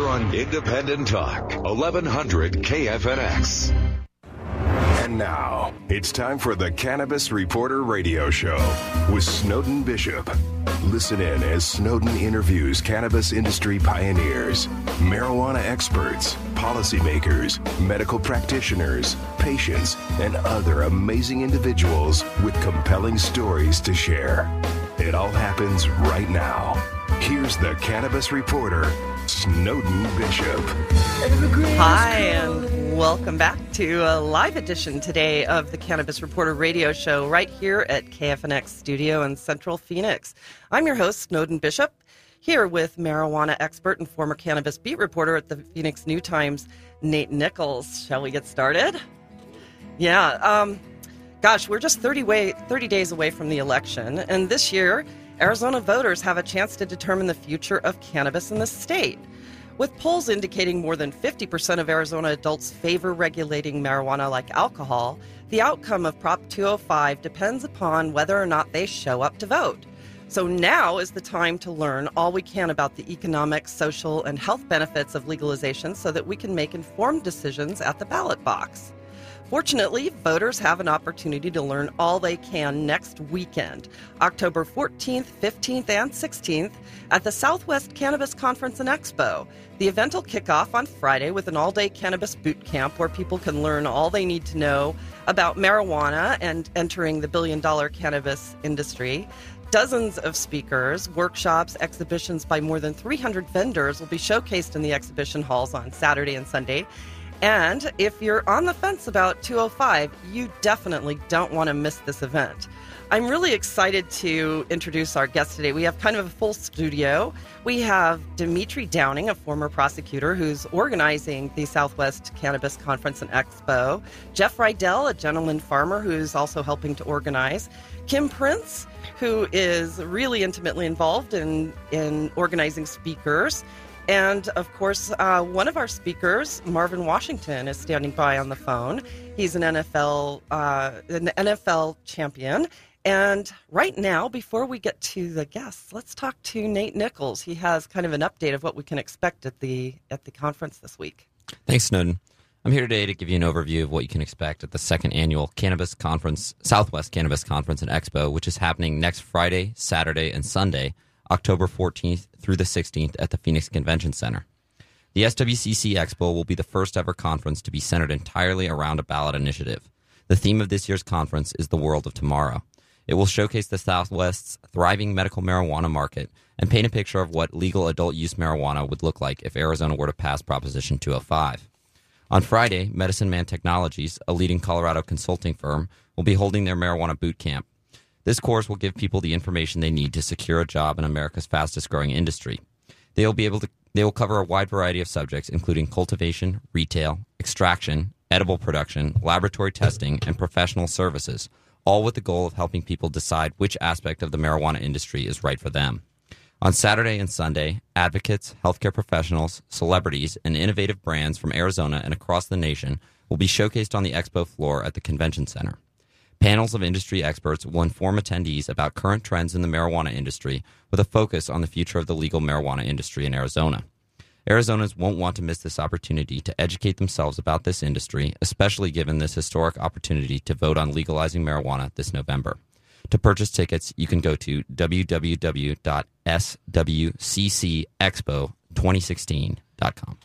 here on Independent Talk, 1100 KFNX. And now, it's time for the Cannabis Reporter Radio Show with Snowden Bishop. Listen in as Snowden interviews cannabis industry pioneers, marijuana experts, policymakers, medical practitioners, patients, and other amazing individuals with compelling stories to share. It all happens right now. Here's the Cannabis Reporter, Snowden Bishop. Hi, and welcome back to a live edition today of the Cannabis Reporter radio show right here at KFNX Studio in Central Phoenix. I'm your host, Snowden Bishop, here with marijuana expert and former cannabis beat reporter at the Phoenix New Times, Nate Nichols. Shall we get started? Yeah, um, gosh, we're just 30, way, 30 days away from the election, and this year, Arizona voters have a chance to determine the future of cannabis in the state. With polls indicating more than 50% of Arizona adults favor regulating marijuana like alcohol, the outcome of Prop 205 depends upon whether or not they show up to vote. So now is the time to learn all we can about the economic, social, and health benefits of legalization so that we can make informed decisions at the ballot box. Fortunately, voters have an opportunity to learn all they can next weekend, October 14th, 15th, and 16th, at the Southwest Cannabis Conference and Expo. The event will kick off on Friday with an all day cannabis boot camp where people can learn all they need to know about marijuana and entering the billion dollar cannabis industry. Dozens of speakers, workshops, exhibitions by more than 300 vendors will be showcased in the exhibition halls on Saturday and Sunday. And if you're on the fence about 205, you definitely don't want to miss this event. I'm really excited to introduce our guest today. We have kind of a full studio. We have Dimitri Downing, a former prosecutor who's organizing the Southwest Cannabis Conference and Expo, Jeff Rydell, a gentleman farmer who's also helping to organize, Kim Prince, who is really intimately involved in, in organizing speakers, and of course, uh, one of our speakers, Marvin Washington, is standing by on the phone. He's an NFL uh, an NFL champion. And right now, before we get to the guests, let's talk to Nate Nichols. He has kind of an update of what we can expect at the at the conference this week. Thanks, Snowden. I'm here today to give you an overview of what you can expect at the second annual Cannabis Conference, Southwest Cannabis Conference and Expo, which is happening next Friday, Saturday, and Sunday October 14th through the 16th at the Phoenix Convention Center. The SWCC Expo will be the first ever conference to be centered entirely around a ballot initiative. The theme of this year's conference is the world of tomorrow. It will showcase the Southwest's thriving medical marijuana market and paint a picture of what legal adult use marijuana would look like if Arizona were to pass Proposition 205. On Friday, Medicine Man Technologies, a leading Colorado consulting firm, will be holding their marijuana boot camp. This course will give people the information they need to secure a job in America's fastest growing industry. They will be able to they will cover a wide variety of subjects including cultivation, retail, extraction, edible production, laboratory testing, and professional services, all with the goal of helping people decide which aspect of the marijuana industry is right for them. On Saturday and Sunday, advocates, healthcare professionals, celebrities, and innovative brands from Arizona and across the nation will be showcased on the expo floor at the convention center. Panels of industry experts will inform attendees about current trends in the marijuana industry with a focus on the future of the legal marijuana industry in Arizona. Arizonans won't want to miss this opportunity to educate themselves about this industry, especially given this historic opportunity to vote on legalizing marijuana this November. To purchase tickets, you can go to www.swccexpo2016.com.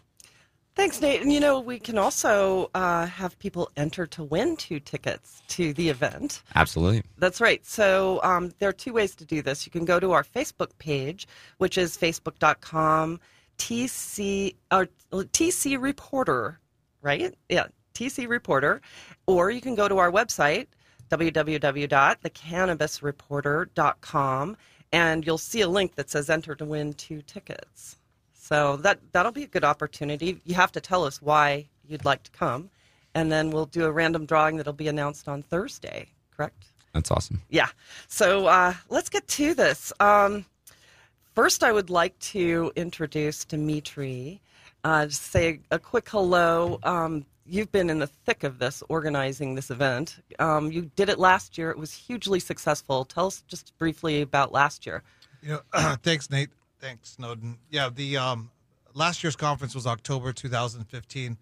Thanks, Nate. And you know, we can also uh, have people enter to win two tickets to the event. Absolutely. That's right. So um, there are two ways to do this. You can go to our Facebook page, which is facebook.com TC or TC Reporter, right? Yeah, TC Reporter, or you can go to our website www.thecannabisreporter.com and you'll see a link that says enter to win two tickets. So that that'll be a good opportunity. You have to tell us why you'd like to come, and then we'll do a random drawing that'll be announced on Thursday. Correct? That's awesome. Yeah. So uh, let's get to this. Um, first, I would like to introduce Dimitri. Uh, just say a quick hello. Um, you've been in the thick of this, organizing this event. Um, you did it last year. It was hugely successful. Tell us just briefly about last year. You know, thanks, Nate. Thanks, Snowden. Yeah, the um, last year's conference was October 2015.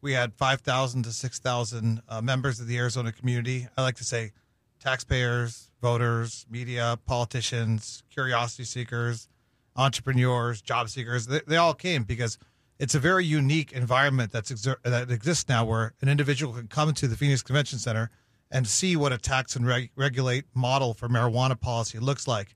We had 5,000 to 6,000 uh, members of the Arizona community. I like to say taxpayers, voters, media, politicians, curiosity seekers, entrepreneurs, job seekers. They, they all came because it's a very unique environment that's exer- that exists now where an individual can come to the Phoenix Convention Center and see what a tax and reg- regulate model for marijuana policy looks like.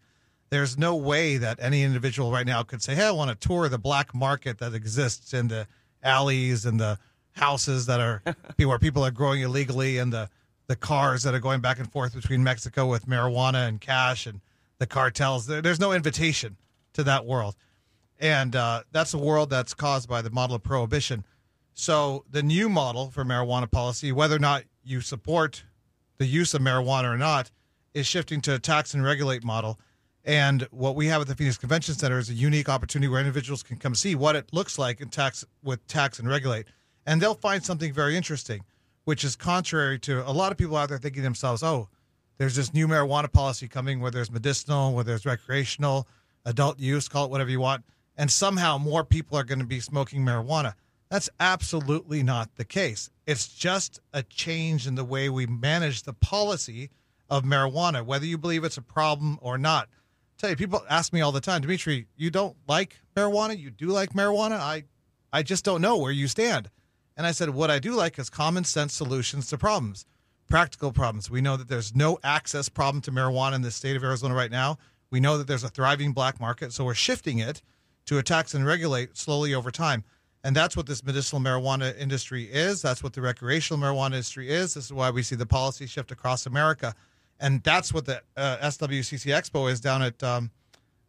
There's no way that any individual right now could say, "Hey, I want to tour the black market that exists in the alleys and the houses that are where people are growing illegally and the the cars that are going back and forth between Mexico with marijuana and cash and the cartels. There, there's no invitation to that world, and uh, that's a world that's caused by the model of prohibition. So the new model for marijuana policy, whether or not you support the use of marijuana or not, is shifting to a tax and regulate model. And what we have at the Phoenix Convention Center is a unique opportunity where individuals can come see what it looks like in tax with tax and regulate, and they'll find something very interesting, which is contrary to a lot of people out there thinking themselves, "Oh, there's this new marijuana policy coming where there's medicinal, where there's recreational, adult use, call it whatever you want, and somehow more people are going to be smoking marijuana." That's absolutely not the case. It's just a change in the way we manage the policy of marijuana, whether you believe it's a problem or not tell you, people ask me all the time, Dimitri, you don't like marijuana? You do like marijuana? I, I just don't know where you stand. And I said, what I do like is common sense solutions to problems, practical problems. We know that there's no access problem to marijuana in the state of Arizona right now. We know that there's a thriving black market, so we're shifting it to a tax and regulate slowly over time. And that's what this medicinal marijuana industry is. That's what the recreational marijuana industry is. This is why we see the policy shift across America and that's what the uh, SWCC Expo is down at um,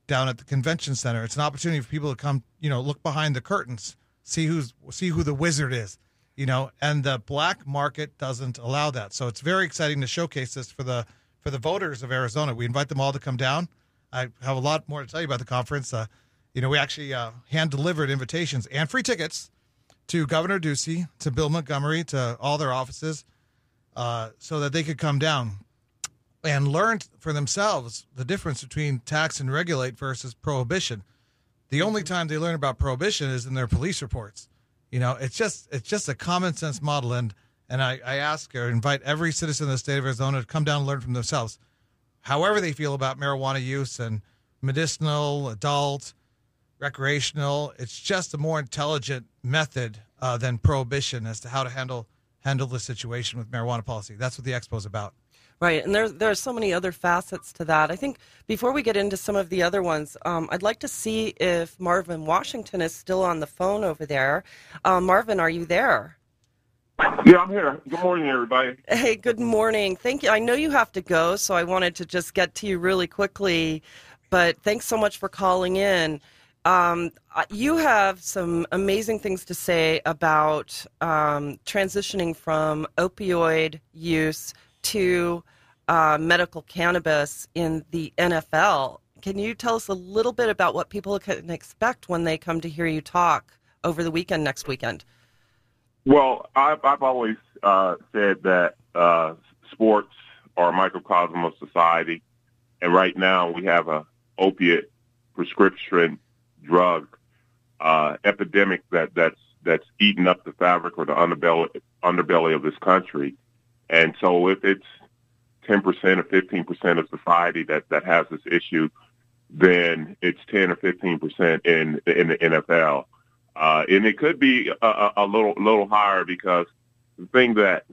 down at the convention center. It's an opportunity for people to come, you know, look behind the curtains, see who's see who the wizard is, you know. And the black market doesn't allow that, so it's very exciting to showcase this for the for the voters of Arizona. We invite them all to come down. I have a lot more to tell you about the conference. Uh, you know, we actually uh, hand delivered invitations and free tickets to Governor Ducey, to Bill Montgomery, to all their offices, uh, so that they could come down and learned for themselves the difference between tax and regulate versus prohibition. The only time they learn about prohibition is in their police reports. You know, it's just it's just a common sense model, and and I, I ask or invite every citizen of the state of Arizona to come down and learn from themselves, however they feel about marijuana use and medicinal, adult, recreational. It's just a more intelligent method uh, than prohibition as to how to handle handle the situation with marijuana policy. That's what the expo is about. Right, and there there are so many other facets to that. I think before we get into some of the other ones, um, I'd like to see if Marvin Washington is still on the phone over there. Uh, Marvin, are you there? Yeah, I'm here. Good morning, everybody. Hey, good morning. Thank you. I know you have to go, so I wanted to just get to you really quickly. But thanks so much for calling in. Um, you have some amazing things to say about um, transitioning from opioid use to uh, medical cannabis in the NFL. Can you tell us a little bit about what people can expect when they come to hear you talk over the weekend next weekend? Well, I've, I've always uh, said that uh, sports are a microcosm of society, and right now we have a opiate prescription drug uh, epidemic that that's that's eating up the fabric or the underbelly underbelly of this country. And so if it's 10% or 15% of society that, that has this issue, then it's 10 or 15% in, in the NFL. Uh, and it could be a, a little, little higher because the thing that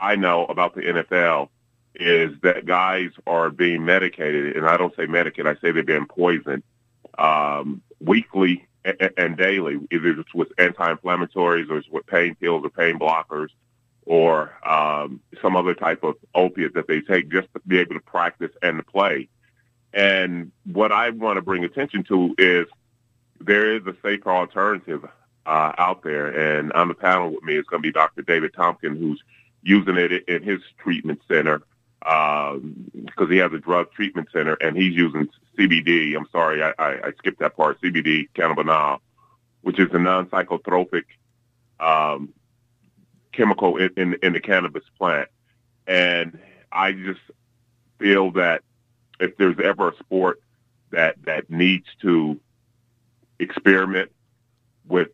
I know about the NFL is that guys are being medicated, and I don't say medicated, I say they're being poisoned um, weekly and, and daily, either it's with anti-inflammatories or it's with pain pills or pain blockers or um, some other type of opiate that they take just to be able to practice and to play. And what I want to bring attention to is there is a safer alternative uh, out there. And on the panel with me is going to be Dr. David Tompkins, who's using it in his treatment center because um, he has a drug treatment center and he's using CBD. I'm sorry, I, I, I skipped that part. CBD, cannabinol, which is a non-psychotropic um, chemical in, in, in the cannabis plant. And I just feel that if there's ever a sport that, that needs to experiment with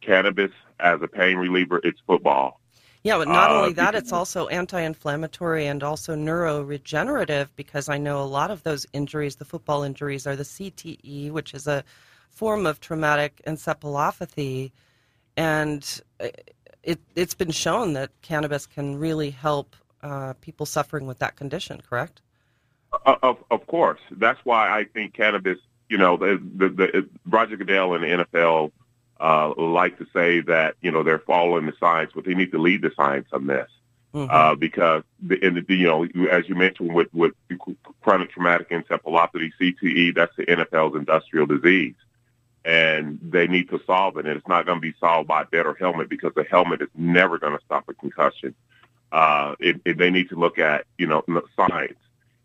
cannabis as a pain reliever, it's football. Yeah, but not Uh, only that, it's also anti-inflammatory and also neuroregenerative because I know a lot of those injuries, the football injuries, are the CTE, which is a form of traumatic encephalopathy, and uh, it, it's been shown that cannabis can really help uh, people suffering with that condition. Correct? Of of course, that's why I think cannabis. You know, the the, the Roger Goodell and the NFL uh, like to say that you know they're following the science, but they need to lead the science on this Mhm. uh, because the, in the, you know as you mentioned with with chronic traumatic encephalopathy (CTE), that's the NFL's industrial disease, and they need to solve it. And it's not going to be solved by a better helmet because the helmet is never going to stop a concussion. Uh, it, it, they need to look at you know science.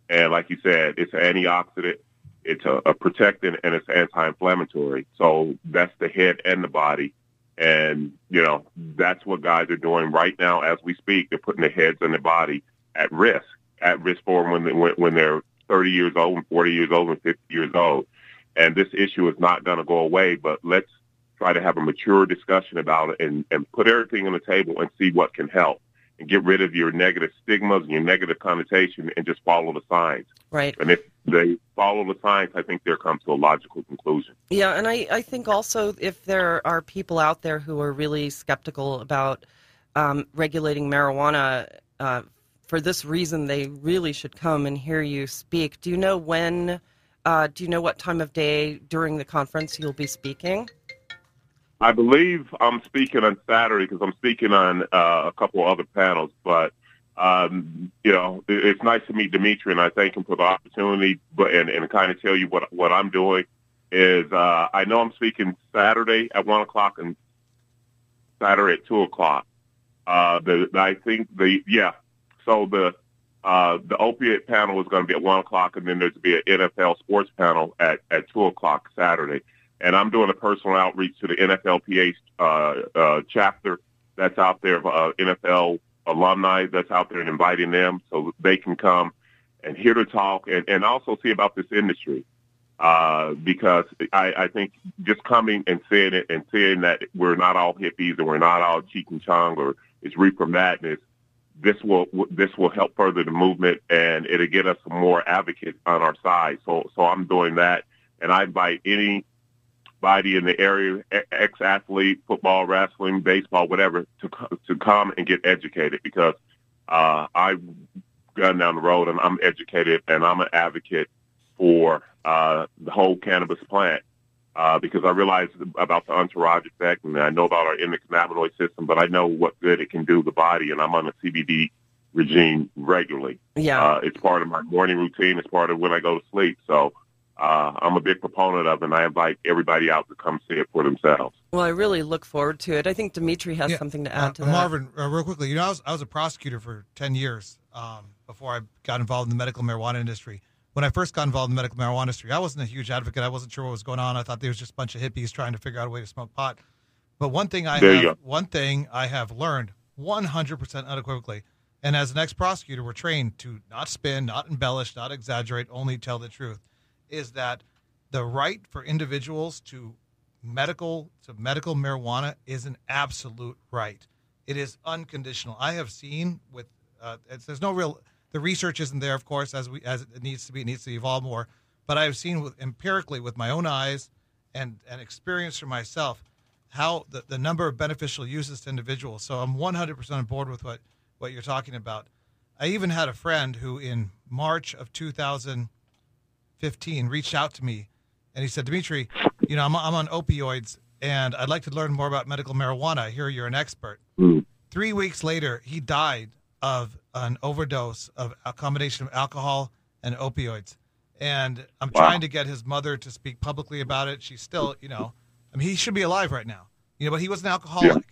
And like you said, it's an antioxidant, it's a, a protectant, and it's anti-inflammatory. So that's the head and the body. And, you know, that's what guys are doing right now as we speak. They're putting their heads and their body at risk, at risk for when, they, when, when they're 30 years old and 40 years old and 50 years old. And this issue is not going to go away, but let's try to have a mature discussion about it and, and put everything on the table and see what can help and get rid of your negative stigmas and your negative connotation and just follow the signs. Right. And if they follow the science, I think there comes to a logical conclusion. Yeah, and I, I think also if there are people out there who are really skeptical about um, regulating marijuana, uh, for this reason, they really should come and hear you speak. Do you know when? Uh, do you know what time of day during the conference you'll be speaking? I believe I'm speaking on Saturday because I'm speaking on uh, a couple other panels. But um, you know, it, it's nice to meet Dimitri, and I thank him for the opportunity. But and, and kind of tell you what what I'm doing is uh, I know I'm speaking Saturday at one o'clock and Saturday at two o'clock. Uh, the I think the yeah. So the uh, the opiate panel is going to be at one o'clock, and then there's to be an NFL sports panel at at two o'clock Saturday and I'm doing a personal outreach to the NFLPA uh, uh, chapter that's out there, uh, NFL alumni that's out there, and inviting them so they can come and hear the talk, and, and also see about this industry. Uh, because I, I think just coming and saying it and saying that we're not all hippies and we're not all Cheech and Chong or it's reefer madness, this will this will help further the movement and it'll get us more advocates on our side. So so I'm doing that, and I invite any body in the area, ex-athlete, football, wrestling, baseball, whatever, to to come and get educated because uh, I've gone down the road and I'm educated and I'm an advocate for uh, the whole cannabis plant uh, because I realize about the entourage effect and I know about our endocannabinoid system, but I know what good it can do the body, and I'm on a CBD regime regularly. Yeah. Uh, it's part of my morning routine. It's part of when I go to sleep. So uh, I'm a big proponent of it, and I invite everybody out to come see it for themselves. Well, I really look forward to it. I think Dimitri has Yeah, something to add uh, to that. Marvin, uh, real quickly, you know, I was, I was a prosecutor for 10 years um, before I got involved in the medical marijuana industry. When I first got involved in the medical marijuana industry, I wasn't a huge advocate. I wasn't sure what was going on. I thought there was just a bunch of hippies trying to figure out a way to smoke pot. But one thing I There have, one thing I have learned 100% unequivocally, and as an ex-prosecutor, we're trained to not spin, not embellish, not exaggerate, only tell the truth, is that the right for individuals to medical to medical marijuana is an absolute right. It is unconditional. I have seen with uh, it's, there's no real the research isn't there, of course, as we as it needs to be. It needs to evolve more. But I have seen with empirically with my own eyes and and experience for myself how the, the number of beneficial uses to individuals. So I'm 100% on board with what what you're talking about. I even had a friend who in March of 2015 reached out to me and he said, Dimitri, you know, I'm, I'm on opioids and I'd like to learn more about medical marijuana. I hear you're an expert. Mm. Three weeks later, he died of an overdose of a combination of alcohol and opioids. And I'm Wow. trying to get his mother to speak publicly about it. She's still, you know, I mean, he should be alive right now, you know, but he was an alcoholic.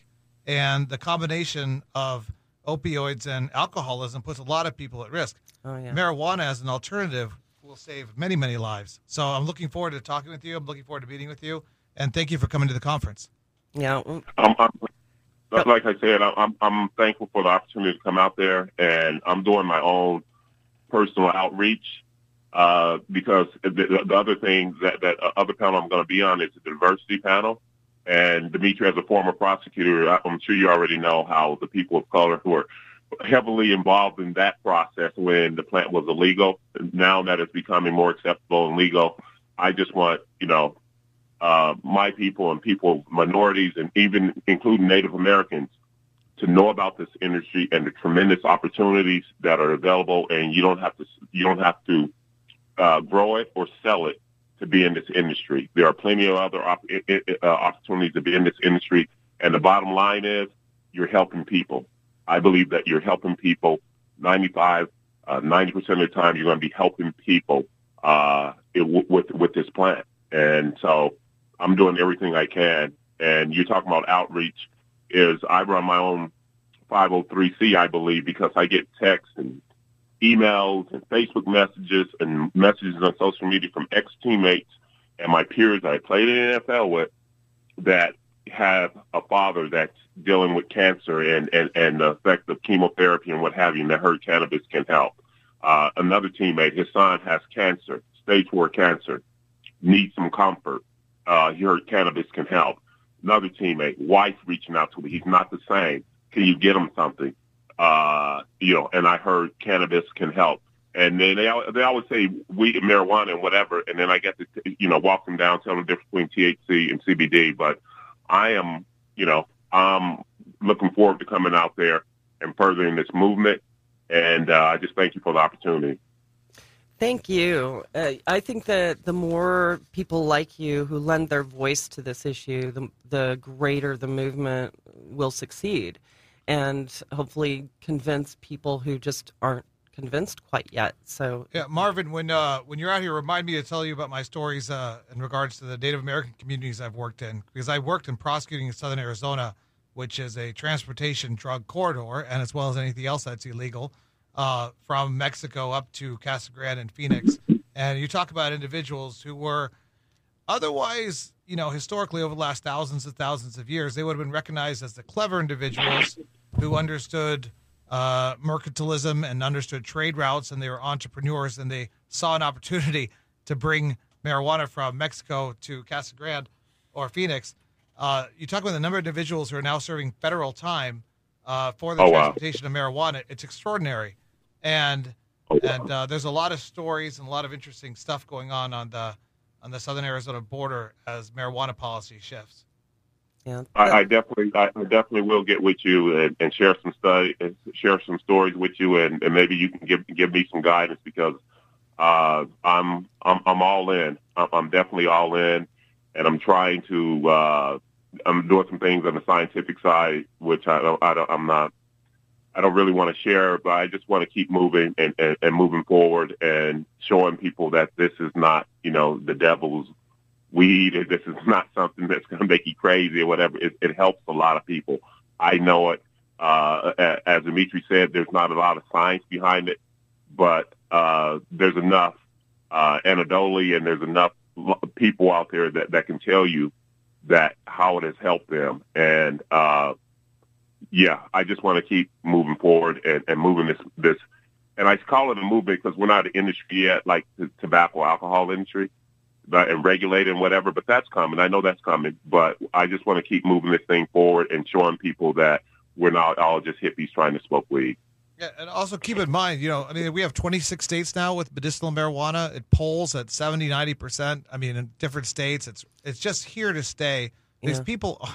And the combination of opioids and alcoholism puts a lot of people at risk. Oh, yeah. Marijuana as an alternative will save many, many lives. So I'm looking forward to talking with you. I'm looking forward to meeting with you. And thank you for coming to the conference. Yeah. I'm, I'm, like I said, I'm, I'm thankful for the opportunity to come out there, and I'm doing my own personal outreach uh, because the, the other thing that that uh, other panel I'm going to be on is the diversity panel, And Dimitri, as a former prosecutor, I'm sure you already know how the people of color who are heavily involved in that process when the plant was illegal. Now that it's becoming more acceptable and legal, I just want, you know, uh, my people and people, minorities, and even including Native Americans to know about this industry and the tremendous opportunities that are available. And you don't have to, you don't have to uh, grow it or sell it to be in this industry. There are plenty of other op- uh, opportunities to be in this industry. And the bottom line is you're helping people. I believe that you're helping people 95, uh, 90% of the time you're going to be helping people uh, it, with, with this plant. And so I'm doing everything I can. And you're talking about outreach is I run my own 503c, I believe, because I get texts and emails and Facebook messages and messages on social media from ex-teammates and my peers that I played in the NFL with that have a father that's dealing with cancer and, and, and the effect of chemotherapy and what have you, and that heard cannabis can help. Uh, another teammate, his son has cancer, stage four cancer, needs some comfort. Uh, he heard cannabis can help. Another teammate, wife reaching out to me. He's not the same. Can you get him something? Uh, you know, and I heard cannabis can help. And then they they always say weed, marijuana, and whatever. And then I get to you know walk them down, tell them the difference between THC and CBD. But I am, you know, I'm looking forward to coming out there and furthering this movement. And uh, I just thank you for the opportunity. Thank you. Uh, I think that the more people like you who lend their voice to this issue, the, the greater the movement will succeed and hopefully convince people who just aren't convinced quite yet. So yeah, Marvin, when uh, when you're out here, remind me to tell you about my stories uh, in regards to the Native American communities I've worked in because I worked in prosecuting in Southern Arizona, which is a transportation drug corridor, and as well as anything else that's illegal uh, from Mexico up to Casa Grande and Phoenix. And you talk about individuals who were otherwise, you know, historically over the last thousands and thousands of years, they would have been recognized as the clever individuals who understood uh, mercantilism and understood trade routes, and they were entrepreneurs, and they saw an opportunity to bring marijuana from Mexico to Casa Grande or Phoenix. Uh, you talk about the number of individuals who are now serving federal time uh, for the oh, transportation wow. of marijuana. It's extraordinary, and oh, wow. and uh, there's a lot of stories and a lot of interesting stuff going on on the on the southern Arizona border as marijuana policy shifts. Yeah, I, I definitely, I definitely will get with you and, and share some study, and share some stories with you, and, and maybe you can give give me some guidance because uh, I'm I'm I'm all in. I'm, I'm definitely all in, and I'm trying to. Uh, I'm doing some things on the scientific side, which I don't, I don't I'm not. I don't really want to share, but I just want to keep moving and, and, and moving forward and showing people that this is not, you know, the devil's weed. This is not something that's going to make you crazy or whatever. It, it helps a lot of people. I know it. Uh, as Dimitri said, there's not a lot of science behind it, but uh, there's enough uh, anecdotally and there's enough people out there that, that can tell you that how it has helped them. And uh, yeah, I just want to keep moving forward and, and moving this this. And I call it a movement because we're not an industry yet, like the tobacco alcohol industry and regulate and whatever, but that's coming. I know that's coming, but I just want to keep moving this thing forward and showing people that we're not all just hippies trying to smoke weed. Yeah, and also keep in mind, you know, I mean, we have 26 states now with medicinal marijuana. It polls at 70, 90%. I mean, in different states, it's it's just here to stay. These yeah. people,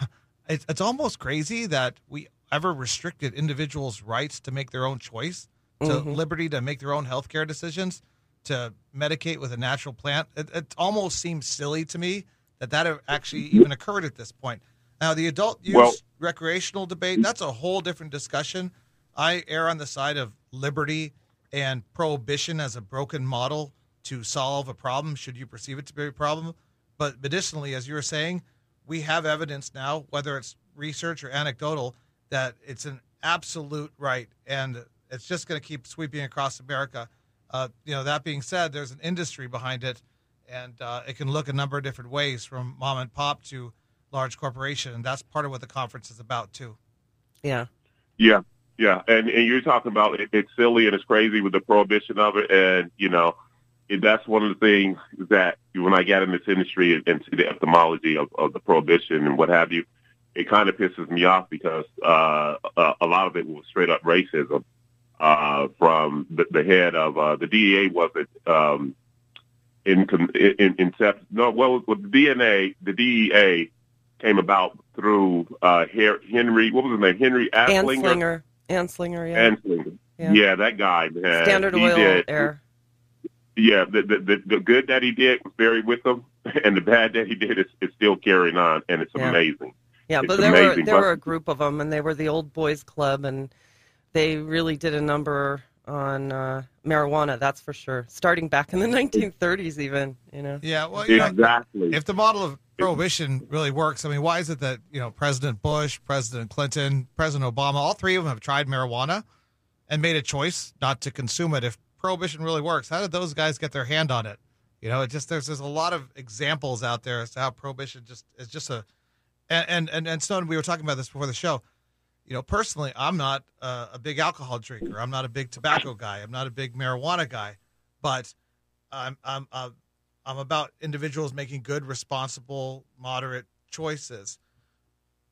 it's, it's almost crazy that we ever restricted individuals' rights to make their own choice, to mm-hmm. liberty to make their own healthcare decisions to medicate with a natural plant. It, it almost seems silly to me that that actually even occurred at this point. Now, the adult use well, recreational debate, that's a whole different discussion. I err on the side of liberty and prohibition as a broken model to solve a problem, should you perceive it to be a problem. But medicinally, as you were saying, we have evidence now, whether it's research or anecdotal, that it's an absolute right. And it's just going to keep sweeping across America. Uh, you know, that being said, there's an industry behind it, and uh, it can look a number of different ways, from mom and pop to large corporation, and that's part of what the conference is about too. Yeah. Yeah, yeah, and and you're talking about it, it's silly and it's crazy with the prohibition of it, and you know, it, that's one of the things that when I got in this industry and, and see the etymology of, of the prohibition and what have you, it kind of pisses me off because uh, a, a lot of it was straight up racism uh, from the, the head of uh, the DEA wasn't um, in in, in no well with the DNA the DEA came about through uh, Henry what was his name? Henry Anslinger. Anslinger yeah. Anslinger. Yeah. yeah that guy man. Standard he Oil did, Air yeah the, the the good that he did was buried with him and the bad that he did is, is still carrying on and it's yeah. amazing yeah it's but there amazing. were there were a group of them and they were the old boys club and they really did a number on uh, marijuana. That's for sure. Starting back in the 1930s, even you know. Yeah, well, exactly. Know, if the model of prohibition really works, I mean, why is it that you know President Bush, President Clinton, President Obama, all three of them have tried marijuana and made a choice not to consume it? If prohibition really works, how did those guys get their hand on it? You know, it just there's there's a lot of examples out there as to how prohibition just is just a and and and, and Snowden, we were talking about this before the show you know, personally, I'm not uh, a big alcohol drinker. I'm not a big tobacco guy. I'm not a big marijuana guy, but I'm I'm uh, I'm about individuals making good, responsible, moderate choices.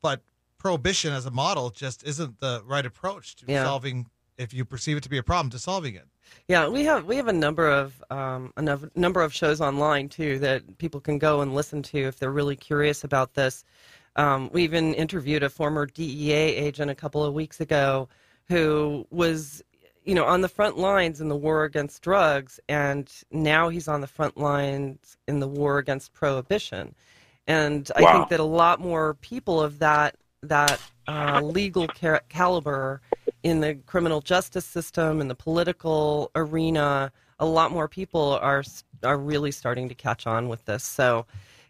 But prohibition as a model just isn't the right approach to yeah. solving if you perceive it to be a problem to solving it. Yeah, we have we have a number of um, a number of shows online too that people can go and listen to if they're really curious about this. Um, we even interviewed a former DEA agent a couple of weeks ago who was, you know, on the front lines in the war against drugs, and now he's on the front lines in the war against prohibition. And I wow. think that a lot more people of that that uh, legal car- caliber in the criminal justice system in the political arena, a lot more people are are really starting to catch on with this. So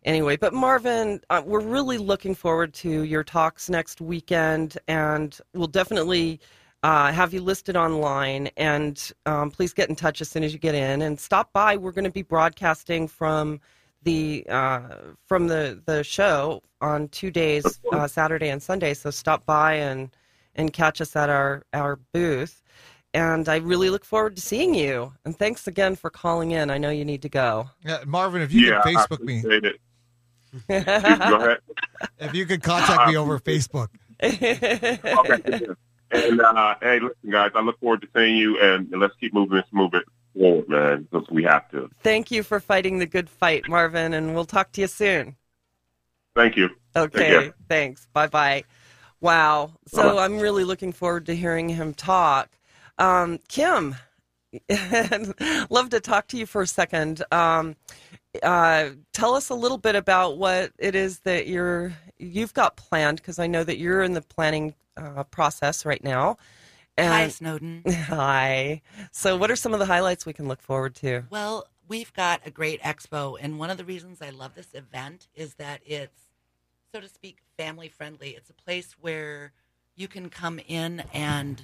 anyway, but Marvin, uh, we're really looking forward to your talks next weekend, and we'll definitely uh, have you listed online. And um, please get in touch as soon as you get in and stop by. We're going to be broadcasting from the uh, from the the show on two days, uh, Saturday and Sunday. So stop by and and catch us at our our booth. And I really look forward to seeing you. And thanks again for calling in. I know you need to go. Yeah, Marvin, if you yeah, could Facebook me. It. Go ahead. If you could contact me over Facebook. okay. And uh, hey, listen, guys, I look forward to seeing you, and let's keep moving this movement forward, man, because we have to. Thank you for fighting the good fight, Marvin, and we'll talk to you soon. Thank you. Okay, thanks. Bye bye. Wow. So Bye-bye. I'm really looking forward to hearing him talk. Um, Kim, love to talk to you for a second. Um, uh, tell us a little bit about what it is that you're you've got planned because I know that you're in the planning uh, process right now. And, hi, Snowden. Hi. So, what are some of the highlights we can look forward to? Well, we've got a great expo, and one of the reasons I love this event is that it's, so to speak, family friendly. It's a place where you can come in and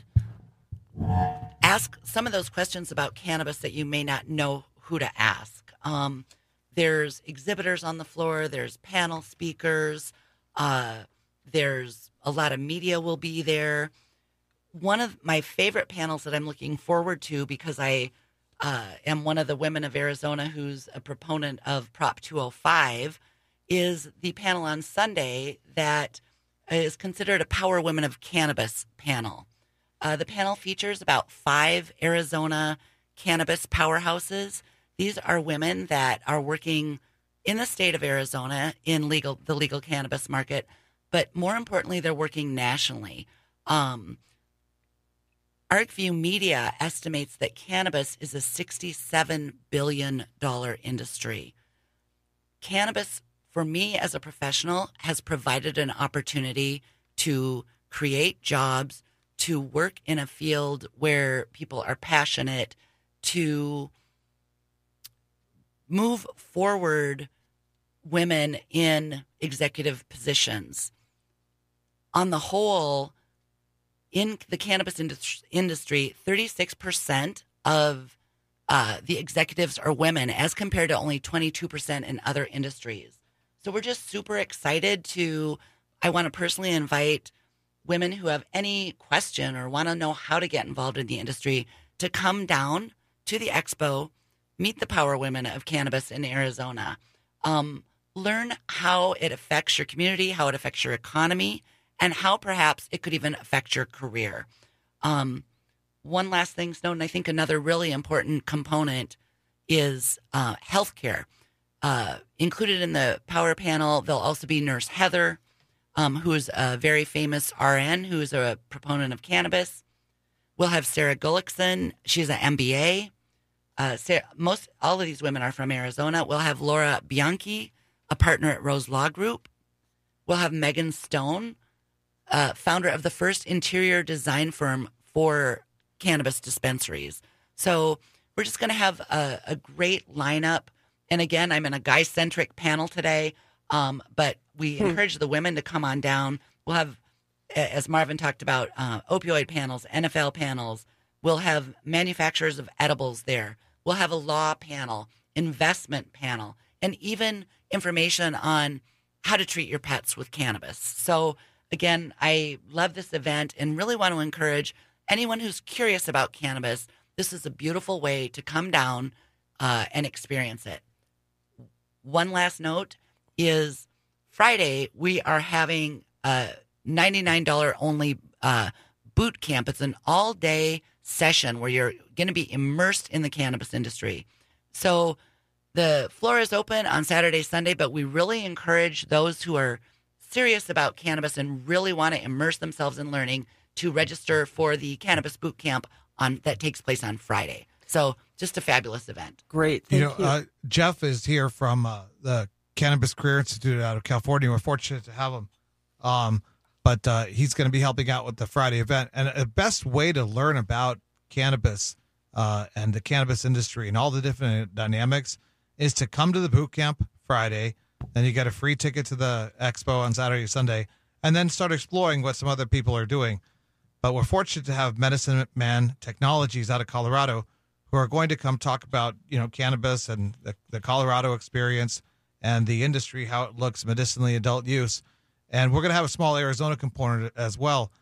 ask some of those questions about cannabis that you may not know who to ask. Um, there's exhibitors on the floor, there's panel speakers, uh, there's a lot of media will be there. One of my favorite panels that I'm looking forward to because I uh, am one of the women of Arizona who's a proponent of Prop 205 is the panel on Sunday that is considered a Power Women of Cannabis panel. Uh, the panel features about five Arizona cannabis powerhouses these are women that are working in the state of Arizona in legal the legal cannabis market, but more importantly, they're working nationally. Um, ArcView Media estimates that cannabis is a $67 billion industry. Cannabis, for me as a professional, has provided an opportunity to create jobs, to work in a field where people are passionate, to move forward women in executive positions. On the whole, in the cannabis industry, 36% of uh, the executives are women, as compared to only 22% in other industries. So we're just super excited to. I want to personally invite women who have any question or want to know how to get involved in the industry to come down to the expo meet the power women of cannabis in Arizona. Um, learn how it affects your community, how it affects your economy, and how perhaps it could even affect your career. Um, one last thing, Snowden, I think another really important component is uh, healthcare. Uh, included in the power panel, there'll also be Nurse Heather, um, who is a very famous RN who is a proponent of cannabis. We'll have Sarah Gullickson. She's an MBA. Uh, Sarah, most all of these women are from Arizona. We'll have Laura Bianchi, a partner at Rose Law Group. We'll have Megan Stone, uh, founder of the first interior design firm for cannabis dispensaries. So we're just going to have a, a, great lineup. And again, I'm in a guy centric panel today, um, but we hmm. encourage the women to come on down. We'll have, as Marvin talked about, uh, opioid panels, NFL panels. We'll have manufacturers of edibles there. We'll have a law panel, investment panel, and even information on how to treat your pets with cannabis. So, again, I love this event and really want to encourage anyone who's curious about cannabis. This is a beautiful way to come down uh, and experience it. One last note is Friday, we are having a $99 only uh, boot camp. It's an all day session where you're going to be immersed in the cannabis industry. So the floor is open on Saturday, Sunday, but we really encourage those who are serious about cannabis and really want to immerse themselves in learning to register for the cannabis boot camp on that takes place on Friday. So just a fabulous event. Great. you know, you. Uh, Jeff is here from uh, the Cannabis Career Institute out of California. We're fortunate to have him. Um, but uh, he's going to be helping out with the Friday event. And the best way to learn about cannabis uh, and the cannabis industry and all the different dynamics is to come to the boot camp Friday. Then you get a free ticket to the expo on Saturday, Sunday, and then start exploring what some other people are doing. But we're fortunate to have Medicine Man Technologies out of Colorado who are going to come talk about, you know, cannabis and the, the Colorado experience and the industry, how it looks medicinally adult use. And we're going to have a small Arizona component as well.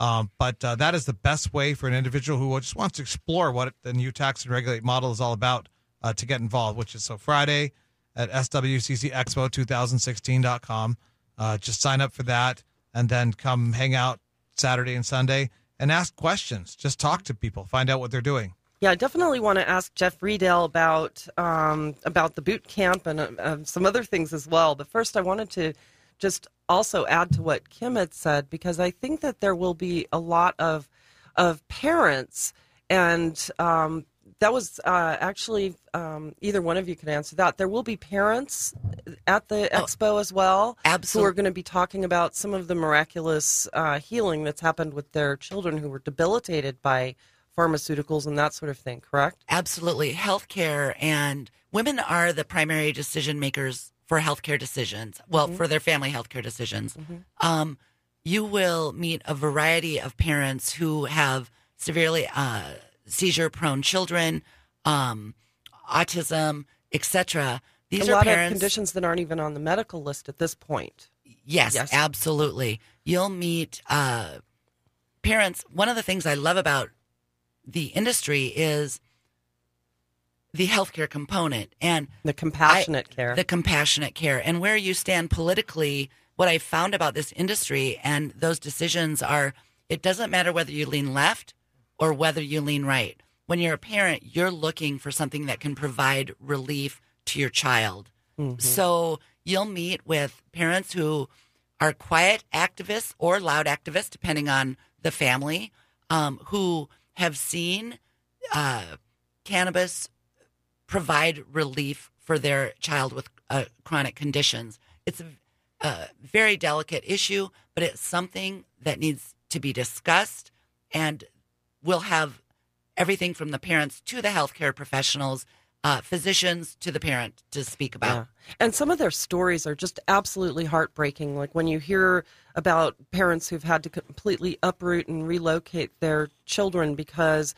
Um, but uh, that is the best way for an individual who just wants to explore what the new tax and regulate model is all about uh, to get involved, which is so Friday at swccexpo2016.com. Uh, just sign up for that and then come hang out Saturday and Sunday and ask questions. Just talk to people, find out what they're doing. Yeah, I definitely want to ask Jeff Riedel about um, about the boot camp and uh, some other things as well. But first, I wanted to just also add to what Kim had said because I think that there will be a lot of of parents and um, that was uh, actually um, either one of you can answer that. There will be parents at the oh, expo as well, absolutely. who are going to be talking about some of the miraculous uh, healing that's happened with their children who were debilitated by pharmaceuticals and that sort of thing. Correct? Absolutely, healthcare and women are the primary decision makers for healthcare decisions. Well, mm-hmm. for their family healthcare decisions. Mm-hmm. Um, you will meet a variety of parents who have severely. Uh, seizure prone children, um, autism, etc. These a are lot parents, of conditions that aren't even on the medical list at this point. Yes, yes. absolutely. You'll meet uh, parents. One of the things I love about the industry is the healthcare component and the compassionate I, care. The compassionate care and where you stand politically. What I found about this industry and those decisions are it doesn't matter whether you lean left or whether you lean right. When you're a parent, you're looking for something that can provide relief to your child. Mm-hmm. So you'll meet with parents who are quiet activists or loud activists, depending on the family, um, who have seen uh, cannabis provide relief for their child with uh, chronic conditions. It's a, a very delicate issue, but it's something that needs to be discussed and we'll have everything from the parents to the healthcare professionals, uh, physicians to the parent to speak about. Yeah. And some of their stories are just absolutely heartbreaking. Like when you hear about parents who've had to completely uproot and relocate their children because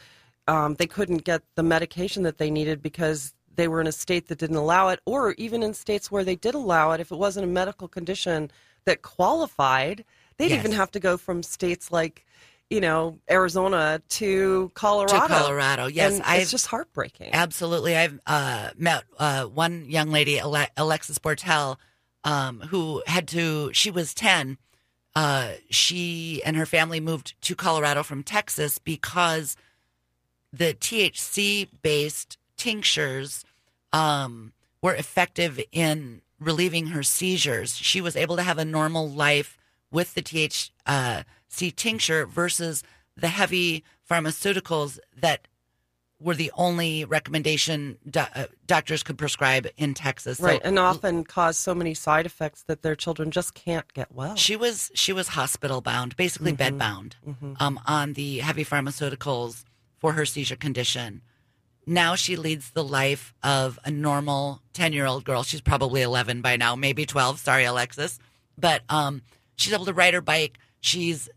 um, they couldn't get the medication that they needed because they were in a state that didn't allow it, or even in states where they did allow it, if it wasn't a medical condition that qualified, they'd yes. even have to go from states like you know, Arizona to Colorado. To Colorado, yes. And I've- it's just heartbreaking. Absolutely. I've uh, met uh, one young lady, Ale- Alexis Bortell, um, who had to, she was 10. Uh, she and her family moved to Colorado from Texas because the THC based tinctures um, were effective in relieving her seizures. She was able to have a normal life with the THC tincture versus the heavy pharmaceuticals that were the only recommendation do- uh, doctors could prescribe in Texas. So right. and often cause so many side effects that their children just can't get well. she was she was hospital bound, basically bed bound, um, on the heavy pharmaceuticals for her seizure condition. Now she leads the life of a normal ten year old girl. She's probably eleven by now, maybe twelve. Sorry, Alexis, but um, she's able to ride her bike. She's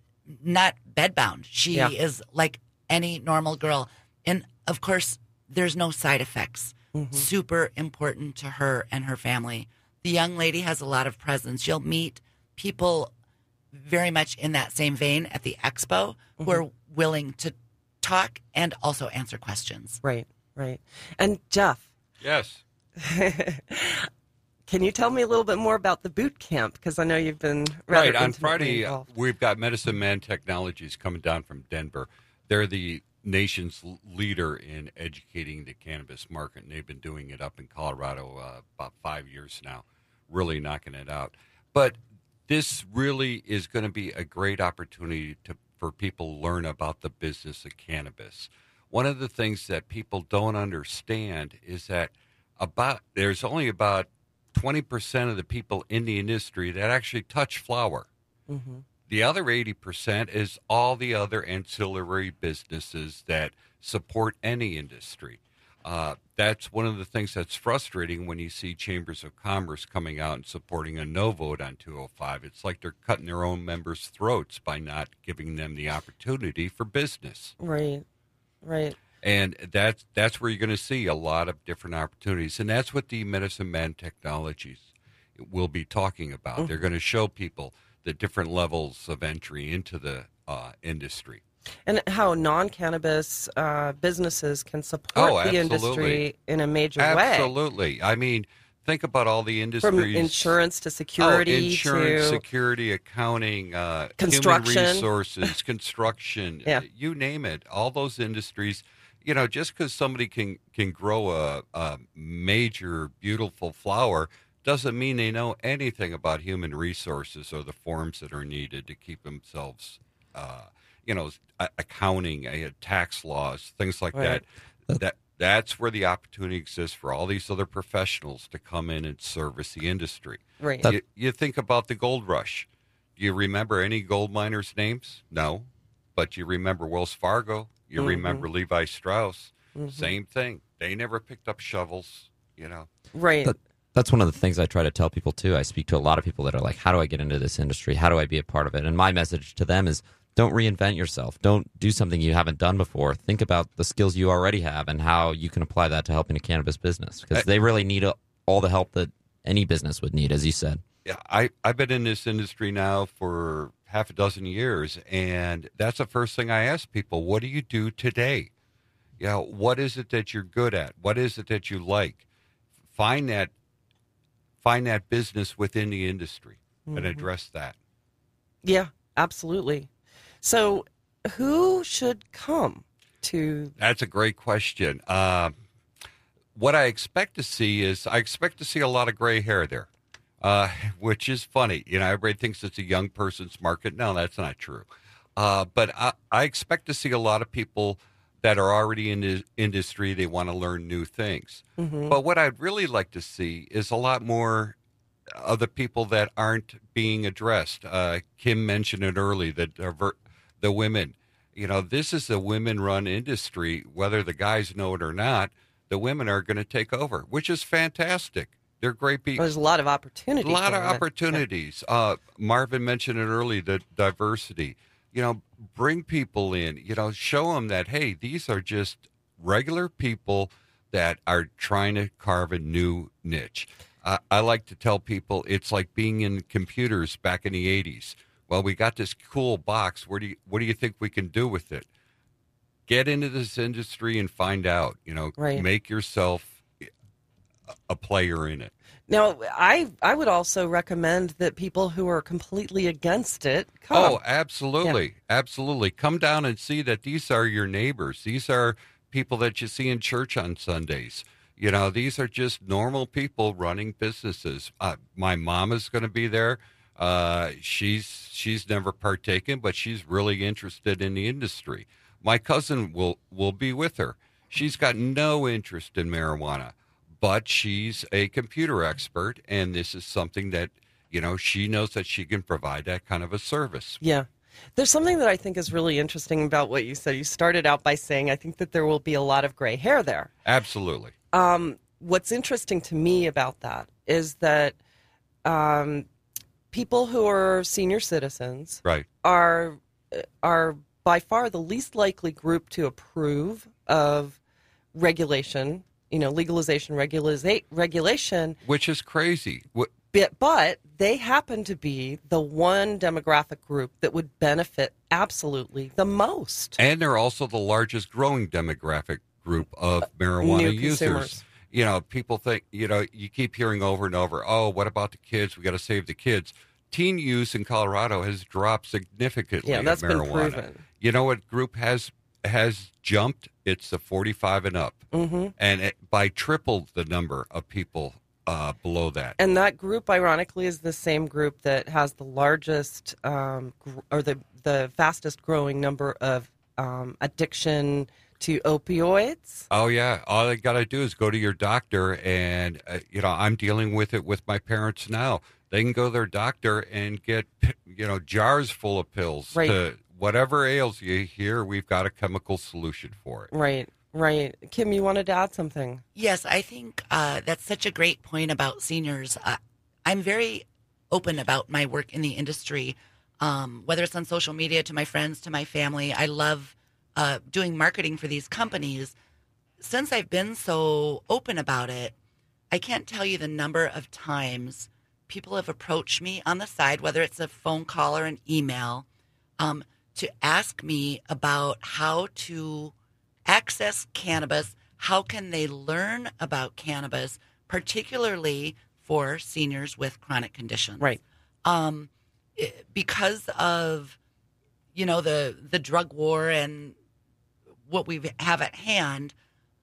not bedbound. She Yeah. is like any normal girl, and of course, there's no side effects. Super important to her and her family. The young lady has a lot of presence. You'll meet people very much in that same vein at the expo who are willing to talk and also answer questions. right. Right. And Jeff, Yes. can you tell me a little bit more about the boot camp? Because I know you've been Right. On Friday, uh, involved. we've got Medicine Man Technologies coming down from Denver. They're the nation's leader in educating the cannabis market, and they've been doing it up in Colorado uh, about five years now, really knocking it out. But this really is going to be a great opportunity to for people learn about the business of cannabis. One of the things that people don't understand is that about there's only about 20% of the people in the industry that actually touch flower. Mm-hmm. The other 80% is all the other ancillary businesses that support any industry. Uh, that's one of the things that's frustrating when you see chambers of commerce coming out and supporting a no vote on 205. It's like they're cutting their own members' throats by not giving them the opportunity for business Right. Right. and that's that's where you're going to see a lot of different opportunities and that's what the medicine man technologies will be talking about they're going to show people the different levels of entry into the uh, industry And how non cannabis uh, businesses can support Oh, the industry in a major way. absolutely i mean think about all the industries From insurance to security oh, insurance, to security, accounting, uh, Construction. human resources, construction, Yeah. you name it. All those industries, you know, just because somebody can can grow a, a major, beautiful flower doesn't mean they know anything about human resources or the forms that are needed to keep themselves, uh, you know, accounting, uh, tax laws, things like Right. that. That that's where the opportunity exists for all these other professionals to come in and service the industry. right. You, you think about the gold rush. Do you remember any gold miners' names? No. But you remember Wells Fargo. You Mm-hmm. remember Levi Strauss. Same thing. They never picked up shovels, you know. right. That, that's one of the things I try to tell people too. I speak to a lot of people that are like, "How do I get into this industry? How do I be a part of it?" And my message to them is, don't reinvent yourself. Don't do something you haven't done before. Think about the skills you already have and how you can apply that to helping a cannabis business because they really need a, all the help that any business would need, as you said. Yeah, I, I've been in this industry now for half a dozen years, and that's the first thing I ask people what do you do today? You know, what is it that you're good at? What is it that you like? Find that find that business within the industry and mm-hmm. address that. yeah, absolutely. So, who should come to? That's a great question. Uh, what I expect to see is I expect to see a lot of gray hair there, uh, which is funny. You know, everybody thinks it's a young person's market. No, that's not true. Uh, but I, I expect to see a lot of people that are already in the industry. They want to learn new things. But what I'd really like to see is a lot more of the people that aren't being addressed. Uh, Kim mentioned it early that diver- the women. You know, this is a women-run industry. Whether the guys know it or not, the women are going to take over, which is fantastic. They're great people. There's a lot of opportunities. A lot of it. opportunities. Uh, Marvin mentioned it early, the diversity. You know, bring people in, you know, show them that, hey, these are just regular people that are trying to carve a new niche. I I like to tell people it's like being in computers back in the 80s. Well, we got this cool box. Where do you, what do you think we can do with it? Get into this industry and find out. You know, Right. make yourself a player in it. Now, I I would also recommend that people who are completely against it come. Oh, absolutely. Absolutely. Come down and see that these are your neighbors. These are people that you see in church on Sundays. You know, these are just normal people running businesses. Uh, my mom is going to be there. Uh, she's she's never partaken, but she's really interested in the industry. My cousin will will be with her. She's got no interest in marijuana, but she's a computer expert, and this is something that you know she knows that she can provide that kind of a service. Yeah. There's something that I think is really interesting about what you said. You started out by saying, I think that there will be a lot of gray hair there. Absolutely. Um, what's interesting to me about that is that um, people who are senior citizens Right. are are by far the least likely group to approve of regulation, you know, legalization, regulisa- regulation, Which is crazy. What, but, but they happen to be the one demographic group that would benefit absolutely the most. and they're also the largest growing demographic group of uh, marijuana New users. You know, people think, you know, you keep hearing over and over, oh, what about the kids? We got to save the kids. Teen use in Colorado has dropped significantly. Yeah, that's been marijuana. proven. You know what group has has jumped? It's the 45 and up. hmm And it, by tripled the number of people uh, below that. And that group, ironically, is the same group that has the largest um, gr- or the the fastest growing number of um, addiction to opioids. Oh yeah, all they got to do is go to your doctor, and uh, you know I'm dealing with it with my parents now. They can go to their doctor and get you know jars full of pills. Right. To whatever ails you, here we've got a chemical solution for it. Right, right. Kim, you wanted to add something? Yes, I think uh, that's such a great point about seniors. Uh, I'm very open about my work in the industry, um, whether it's on social media, to my friends, to my family. I love uh, doing marketing for these companies. Since I've been so open about it, I can't tell you the number of times people have approached me on the side, whether it's a phone call or an email, um, to ask me about how to access cannabis. How can they learn about cannabis, particularly for seniors with chronic conditions? Right. Um, i- because of you know the the drug war and what we have at hand,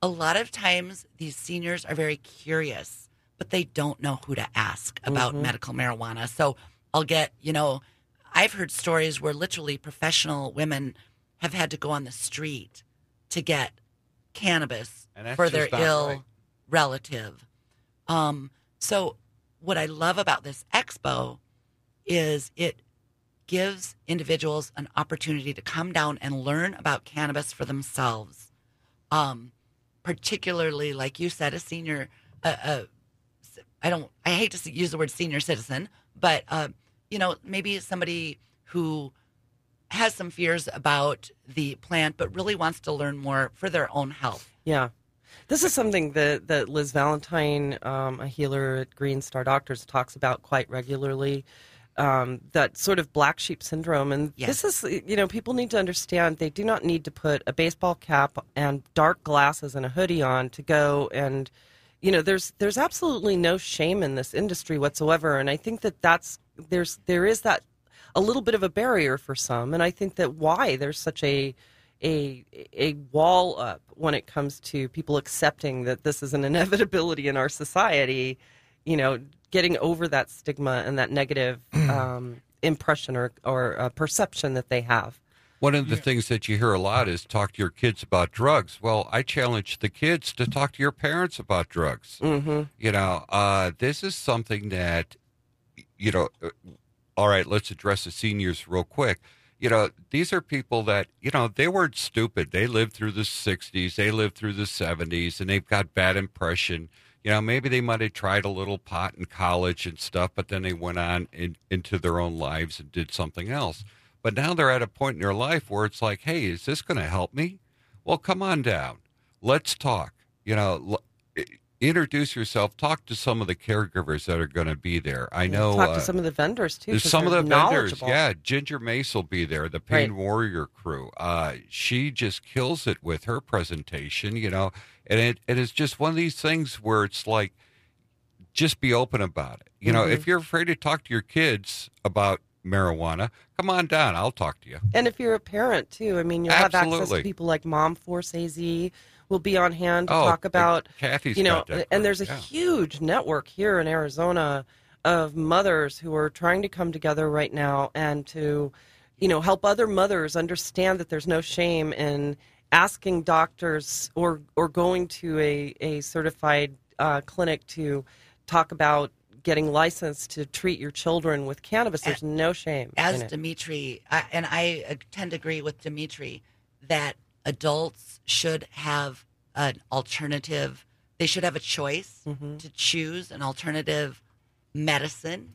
a lot of times these seniors are very curious, but they don't know who to ask about medical marijuana. So I'll get, you know, I've heard stories where literally professional women have had to go on the street to get cannabis for their ill right. relative. Um, so what I love about this expo is it gives individuals an opportunity to come down and learn about cannabis for themselves. Um, particularly, like you said, a senior, uh, uh, I don't, I hate to use the word senior citizen, but, uh, you know, maybe somebody who has some fears about the plant, but really wants to learn more for their own health. Yeah. This is something that, that Liz Valentine, um, a healer at Green Star Doctors, talks about quite regularly. Um, that sort of black sheep syndrome. And Yes. this is, you know, people need to understand they do not need to put a baseball cap and dark glasses and a hoodie on to go and, you know, there's there's absolutely no shame in this industry whatsoever. And I think that that's there's there is that a little bit of a barrier for some. And I think that why there's such a a a wall up when it comes to people accepting that this is an inevitability in our society. You know, getting over that stigma and that negative um, impression or or uh, perception that they have. One of the things that you hear a lot is talk to your kids about drugs. Well, I challenge the kids to talk to your parents about drugs. Mm-hmm. You know, uh, this is something that, you know, uh, all right, let's address the seniors real quick. You know, these are people that, you know, they weren't stupid. They lived through the 60s, they lived through the 70s, and they've got bad impression. You know, maybe they might have tried a little pot in college and stuff, but then they went on in, into their own lives and did something else. But now they're at a point in their life where it's like, hey, is this going to help me? Well, come on down. Let's talk. You know, l- introduce yourself. Talk to some of the caregivers that are going to be there. I know. Talk uh, to some of the vendors too. some of the vendors. Yeah, Ginger Mace will be there, the Pain Right. Warrior crew. Uh, she just kills it with her presentation, you know, and it, it is just one of these things where it's like, just be open about it. You know, Mm-hmm. if you're afraid to talk to your kids about marijuana, come on down. I'll talk to you. And if you're a parent too, I mean, you'll have access to people like Mom Force AZ will be on hand to Oh, talk about, Kathy's you know, and there's a yeah. huge network here in Arizona of mothers who are trying to come together right now and to, you know, help other mothers understand that there's no shame in asking doctors or or going to a a certified uh, clinic to talk about getting licensed to treat your children with cannabis. There's no shame. as. Dimitri, I, and I uh, tend to agree with Dimitri that adults should have an alternative. They should have a choice Mm-hmm. to choose an alternative medicine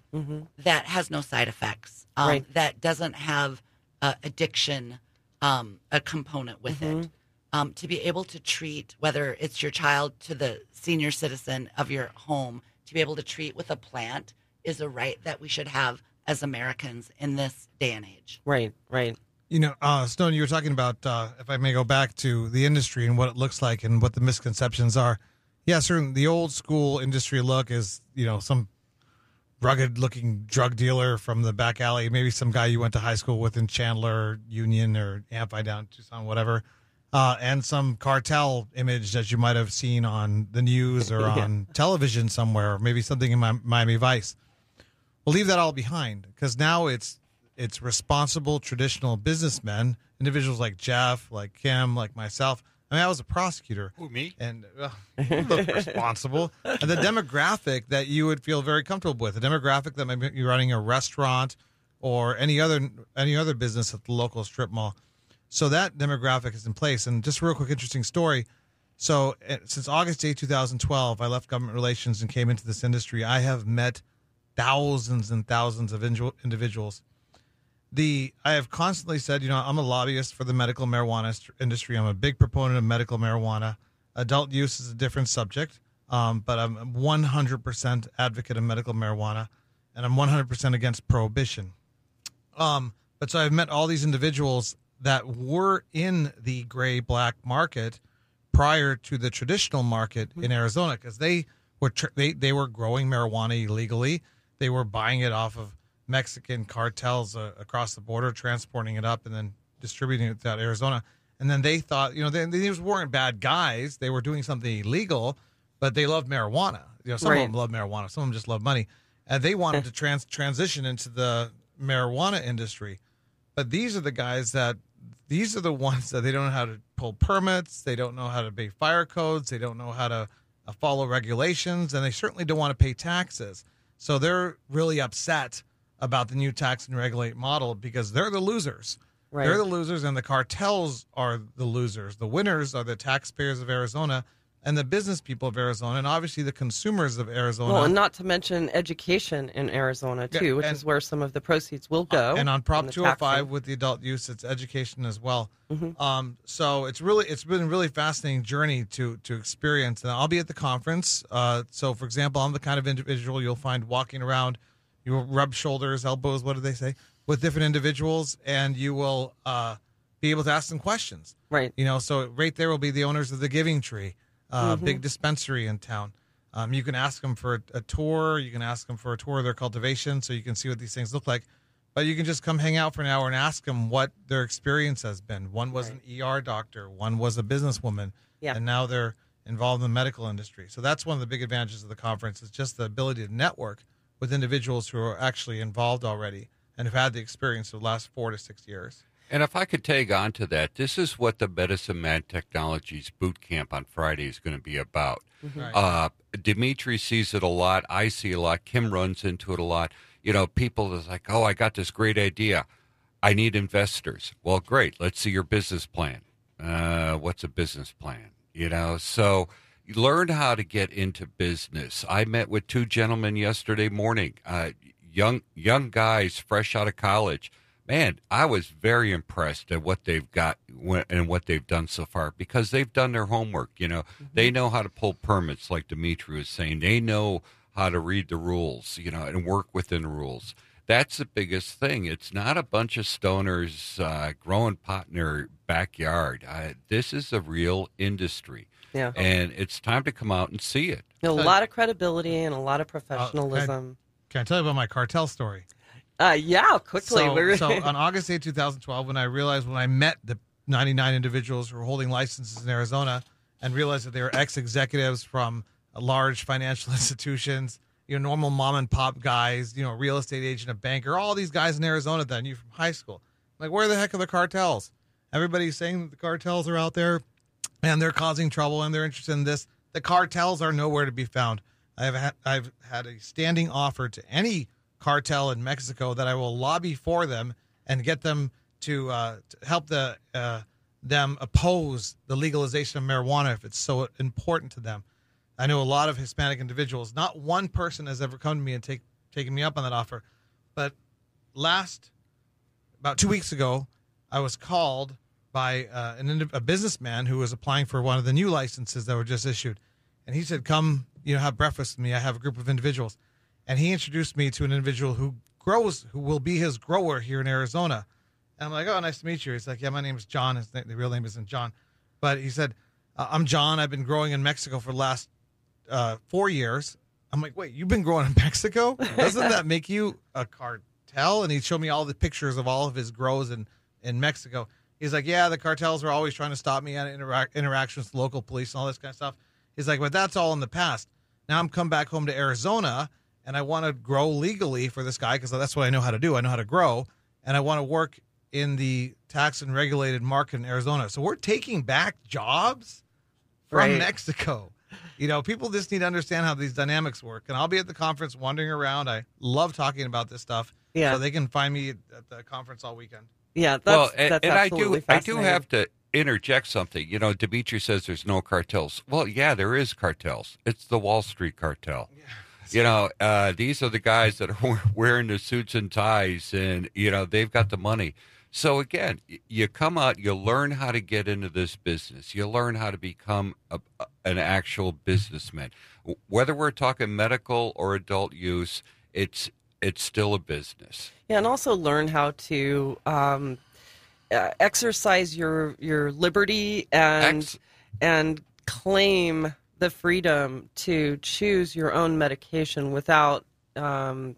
that has no side effects, um, Mm-hmm. Right. that doesn't have uh, addiction um, a component with Mm-hmm. it. Um, to be able to treat whether it's your child to the senior citizen of your home, to be able to treat with a plant is a right that we should have as Americans in this day and age. right, right. You know, uh, Stone, you were talking about, uh, if I may go back to the industry and what it looks like and what the misconceptions are. Yeah, certainly the old school industry look is, you know, some rugged looking drug dealer from the back alley, maybe some guy you went to high school with in Chandler, Union, or Amphi down Tucson, whatever. Uh, and some cartel image that you might have seen on the news or on television somewhere, or maybe something in Miami Vice. We'll leave that all behind because now it's it's responsible traditional businessmen, individuals like Jeff, like Kim, like myself. I mean, I was a prosecutor. Who, me? And uh, you look responsible. And the demographic that you would feel very comfortable with, the demographic that might be running a restaurant or any other any other business at the local strip mall. So that demographic is in place. And just a real quick, interesting story. So uh, since August 8, 2012, I left government relations and came into this industry. I have met thousands and thousands of individuals. The I have constantly said, you know, I'm a lobbyist for the medical marijuana industry. I'm a big proponent of medical marijuana. Adult use is a different subject, um, but I'm 100% advocate of medical marijuana, and I'm 100% against prohibition. Um, but so I've met all these individuals that were in the gray black market prior to the traditional market in Arizona because they were tr- they they were growing marijuana illegally. They were buying it off of Mexican cartels uh, across the border, transporting it up, and then distributing it throughout Arizona. And then they thought, you know, they, these weren't bad guys. They were doing something illegal, but they loved marijuana. You know, some Right. of them love marijuana. Some of them just love money. And they wanted to trans- transition into the marijuana industry. But these are the guys that these are the ones that they don't know how to pull permits, they don't know how to pay fire codes, they don't know how to uh, follow regulations, and they certainly don't want to pay taxes. So they're really upset about the new tax and regulate model because they're the losers. Right. They're the losers, and the cartels are the losers. The winners are the taxpayers of Arizona and the business people of Arizona, and obviously the consumers of Arizona. Well, and not to mention education in Arizona Yeah, too, which is where some of the proceeds will go. and on Prop 205 taxing. with the adult use, it's education as well. Mm-hmm. Um, so it's really it's been a really fascinating journey to to experience. And I'll be at the conference. Uh, so for example, I'm the kind of individual you'll find walking around. You will rub shoulders, elbows. What do they say? With different individuals, and you will uh, be able to ask them questions. Right. You know, so right there will be the owners of the Giving Tree, uh, Mm-hmm. big dispensary in town. Um, you can ask them for a, a tour. You can ask them for a tour of their cultivation, so you can see what these things look like. But you can just come hang out for an hour and ask them what their experience has been. One was an ER doctor. One was a businesswoman. Yeah. And now they're involved in the medical industry. So that's one of the big advantages of the conference is just the ability to network with individuals who are actually involved already and have had the experience of the last four to six years. And if I could tag on to that, this is what the Medicine Man Technologies boot camp on Friday is going to be about. Right. Uh, Dimitri sees it a lot. I see a lot. Kim runs into it a lot. You know, people is like, "Oh, I got this great idea. I need investors." Well, great. Let's see your business plan. Uh, what's a business plan? You know, so you learn how to get into business. I met with two gentlemen yesterday morning. Uh, young young guys, fresh out of college man, I was very impressed at what they've got and what they've done so far because they've done their homework. You know, they know how to pull permits, like Dimitri was saying. They know how to read the rules, you know, and work within the rules. That's the biggest thing. It's not a bunch of stoners uh, growing pot in their backyard. Uh, this is a real industry. Yeah. And it's time to come out and see it. A lot of credibility and a lot of Uh, can, I, professionalism. can I tell you about my cartel story? Uh, yeah, quickly. So, so on August 8, 2012, when I realized when I met the 99 individuals who were holding licenses in Arizona and realized that they were ex executives from large financial institutions, you know, normal mom and pop guys, you know, real estate agent, a banker, all these guys in Arizona that I knew from high school. Like, where the heck are the cartels? Everybody's saying that the cartels are out there and they're causing trouble and they're interested in this. The cartels are nowhere to be found. I've had, I've had a standing offer to any cartel in Mexico that I will lobby for them and get them to, uh, to help the uh, them oppose the legalization of marijuana if it's so important to them. I know a lot of Hispanic individuals. Not one person has ever come to me and take taken me up on that offer, but last about two weeks ago, I was called by uh, an a businessman who was applying for one of the new licenses that were just issued, and he said, "Come, you know, have breakfast with me. I have a group of individuals," and he introduced me to an individual who grows, who will be his grower here in Arizona. And I'm like, "Oh, nice to meet you." He's like, "Yeah, my name is John. His name, the real name isn't John, but he said, uh, I'm John. I've been growing in Mexico for the last uh, four years." I'm like, "Wait, you've been growing in Mexico? Doesn't that make you a cartel?" And he showed me all the pictures of all of his grows in in Mexico. He's like, yeah, the cartels are always trying to stop me at interac- interactions with local police and all this kind of stuff. He's like, but that's all in the past. Now I'm come back home to Arizona and I want to grow legally for this guy because that's what I know how to do. I know how to grow and I want to work in the tax and regulated market in Arizona. So we're taking back jobs from Right. Mexico. You know, people just need to understand how these dynamics work. And I'll be at the conference wandering around. I love talking about this stuff. Yeah. So they can find me at the conference all weekend. yeah, that's, well, and, that's and I do, I do have to interject something. You know, Dimitri says there's no cartels. Well, yeah, there is cartels. It's the Wall Street cartel. You know, uh, these are the guys that are wearing the suits and ties, and you know they've got the money. So again, you come out, you learn how to get into this business. You learn how to become a, an actual businessman. Whether we're talking medical or adult use, it's it's still a business. Yeah, and also learn how to um, uh, exercise your your liberty and Ex- and claim the freedom to choose your own medication without um,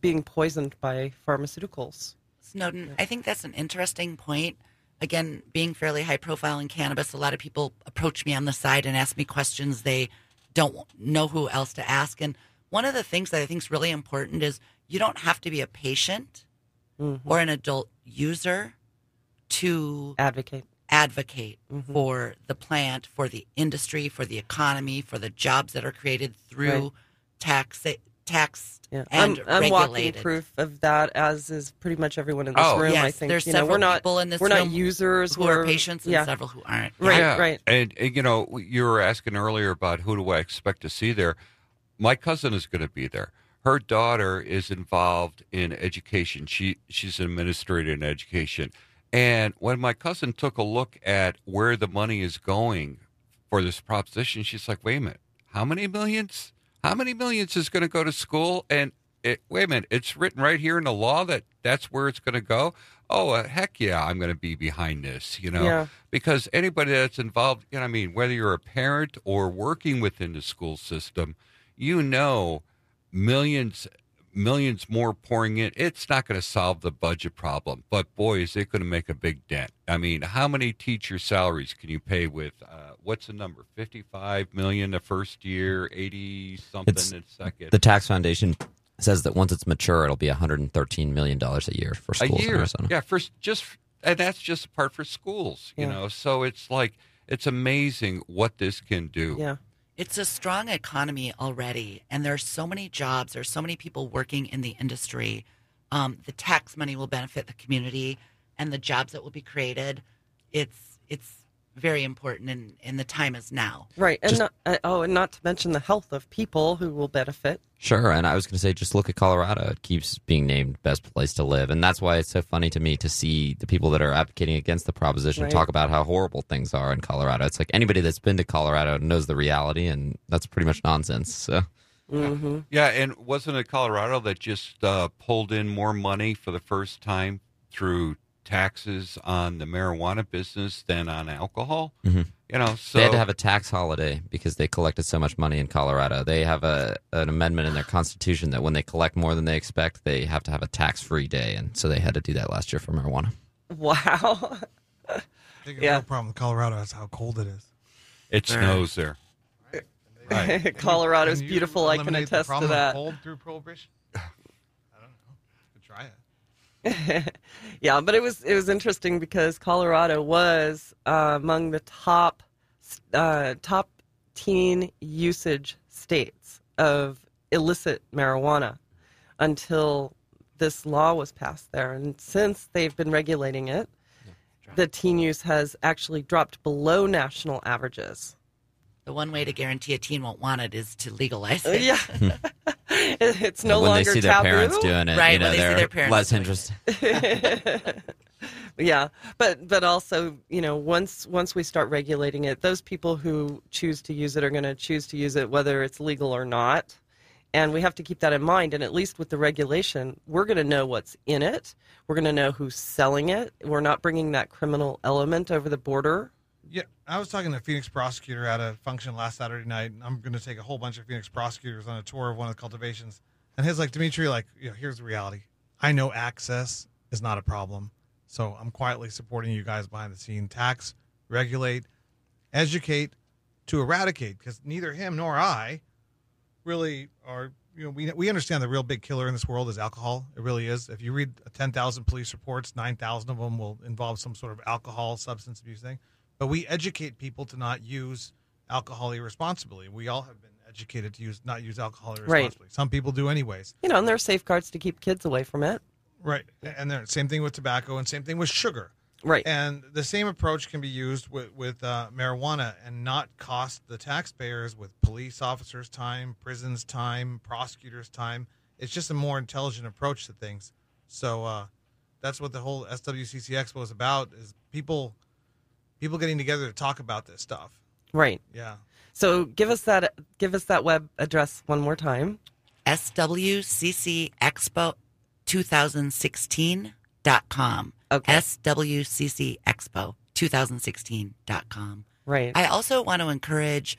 being poisoned by pharmaceuticals. Snowden, I think that's an interesting point. Again, being fairly high profile in cannabis, a lot of people approach me on the side and ask me questions they don't know who else to ask. And one of the things that I think is really important is you don't have to be a patient or an adult user to Advocate. Advocate Mm-hmm. for the plant, for the industry, for the economy, for the jobs that are created through Right. tax tax Yeah, and I'm, I'm walking regulated. proof of that, as is pretty much everyone in this Oh. room. Yes, I think there's you know, several we're not people in this we're not users who we're, are patients and yeah, several who aren't. Right, Yeah. right. And, and, you know, you were asking earlier about who do I expect to see there. My cousin is going to be there. Her daughter is involved in education. She she's an administrator in education. And when my cousin took a look at where the money is going for this proposition, she's like, "Wait a minute, how many millions? How many millions is going to go to school?" And it, wait a minute, it's written right here in the law that that's where it's going to go. Oh, uh, heck yeah, I'm going to be behind this. You know, Yeah. because anybody that's involved, you know, I mean, whether you're a parent or working within the school system, you know, millions, millions more pouring in. It's not going to solve the budget problem, but boy, is it going to make a big dent. I mean, how many teacher salaries can you pay with? Uh, what's the number? Fifty-five million the first year, eighty something It's the second. The tax foundation says that once it's mature, it'll be 113 million dollars a year for a schools in. Arizona. Yeah, for s- just and that's just a part for schools, you Yeah. know. So it's like it's amazing what this can do. Yeah. It's a strong economy already, and there are so many jobs. There's so many people working in the industry. Um, the tax money will benefit the community, and the jobs that will be created. It's it's very important, and, and the time is now. Right, and Just- not, uh, oh, and not to mention the health of people who will benefit. Sure, and I was going to say, just look at Colorado. It keeps being named best place to live, and that's why it's so funny to me to see the people that are advocating against the proposition Right. talk about how horrible things are in Colorado. It's like anybody that's been to Colorado knows the reality, and that's pretty much nonsense. So, hmm Yeah, and wasn't it Colorado that just uh, pulled in more money for the first time through taxes on the marijuana business than on alcohol? Mhm. You know, so they had to have a tax holiday because they collected so much money in Colorado. They have a an amendment in their constitution that when they collect more than they expect, they have to have a tax free day, and so they had to do that last year for marijuana. Wow. I think Yeah. the real problem with Colorado is how cold it is. it snows there. Right. Colorado's beautiful. I can eliminate the attest to problem that. Cold through prohibition. I don't know. Could try it. yeah, but it was it was interesting because Colorado was uh, among the top uh, top teen usage states of illicit marijuana until this law was passed there, and since they've been regulating it, the teen use has actually dropped below national averages. The one way to guarantee a teen won't want it is to legalize Uh, it. yeah, it's no when longer they see their taboo. parents doing it, Right, you know, when they see their parents less doing it. interested. yeah but but also you know once once we start regulating it those people who choose to use it are going to choose to use it whether it's legal or not and we have to keep that in mind and at least with the regulation we're going to know what's in it we're going to know who's selling it we're not bringing that criminal element over the border Yeah, I was talking to a Phoenix prosecutor at a function last Saturday night. and I'm going to take a whole bunch of Phoenix prosecutors on a tour of one of the cultivations. And his like Dimitri, like, you know, here's the reality. I know access is not a problem, so I'm quietly supporting you guys behind the scene. Tax, regulate, educate, to eradicate, because neither him nor I really are. You know, we we understand the real big killer in this world is alcohol. It really is. If you read 10,000 police reports, 9,000 of them will involve some sort of alcohol, substance abuse thing but we educate people to not use alcohol irresponsibly. We all have been educated to use not use alcohol irresponsibly. Some people do anyways. you know and there are safeguards to keep kids away from it Right. And then same thing with tobacco and same thing with sugar. right And the same approach can be used with with uh, marijuana and not cost the taxpayers with police officers' time, prisons' time, prosecutors' time. It's just a more intelligent approach to things. So uh, that's what the whole SWCC Expo is about: is people people getting together to talk about this stuff. right Yeah. so give us that give us that web address one more time SWCC Expo 2016.com. Okay. SWCC Expo 2016.com. right I also want to encourage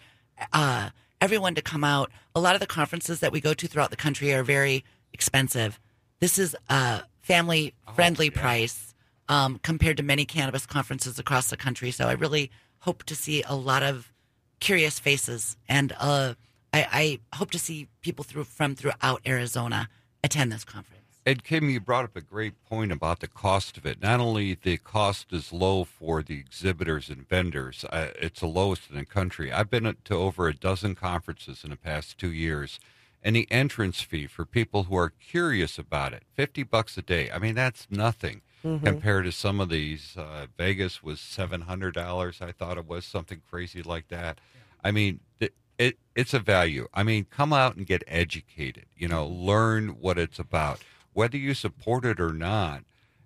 uh, everyone to come out. A lot of the conferences that we go to throughout the country are very expensive. This is a family friendly price um, compared to many cannabis conferences across the country. So I really hope to see a lot of curious faces, and uh, I, I hope to see people through from throughout Arizona attend this conference. And Kim, you brought up a great point about the cost of it. Not only the cost is low for the exhibitors and vendors, uh, it's the lowest in the country. I've been to over a dozen conferences in the past two years, and the entrance fee for people who are curious about it, fifty bucks a day. I mean, that's nothing compared to some of these. Uh, Vegas was seven hundred dollars. I thought it was something crazy like that. I mean, it, it it's a value. I mean, come out and get educated. You know, learn what it's about. Whether you support it or not,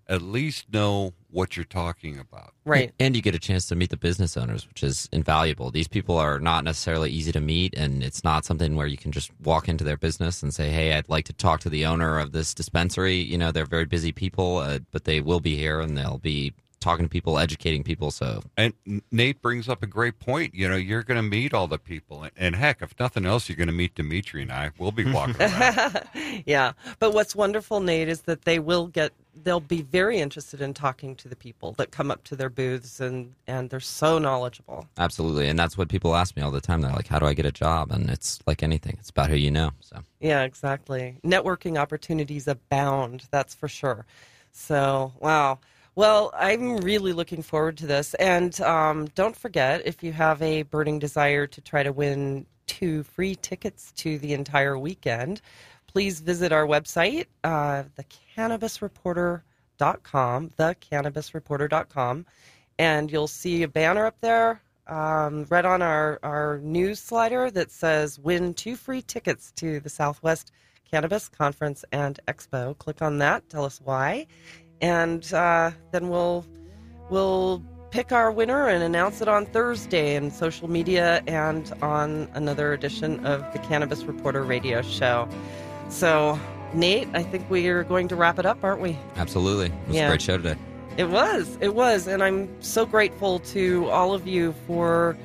at least know what you're talking about. right And you get a chance to meet the business owners, which is invaluable. These people are not necessarily easy to meet, and it's not something where you can just walk into their business and say, "Hey, I'd like to talk to the owner of this dispensary." You know, they're very busy people, uh, but they will be here and they'll be talking to people, educating people. So And Nate brings up a great point. You know, you're going to meet all the people, and heck, if nothing else, you're going to meet Dimitri and I. We'll be walking around. yeah but what's wonderful nate is that they will get they'll be very interested in talking to the people that come up to their booths and and they're so knowledgeable absolutely, and that's what people ask me all the time. They're like, "How do I get a job?" And it's like anything; it's about who you know. So. yeah exactly networking opportunities abound that's for sure so wow well i'm really looking forward to this and um, don't forget if you have a burning desire to try to win two free tickets to the entire weekend please visit our website uh, thecannabisreporter.com thecannabisreporter.com and you'll see a banner up there um, right on our, our news slider that says win two free tickets to the Southwest Cannabis Conference and Expo. Click on that, tell us why, and uh, then we'll we'll pick our winner and announce it on Thursday in social media and on another edition of the Cannabis Reporter radio show. So, Nate, I think we are going to wrap it up, aren't we? Absolutely. It was Yeah. a great show today. It was. It was. And I'm so grateful to all of you for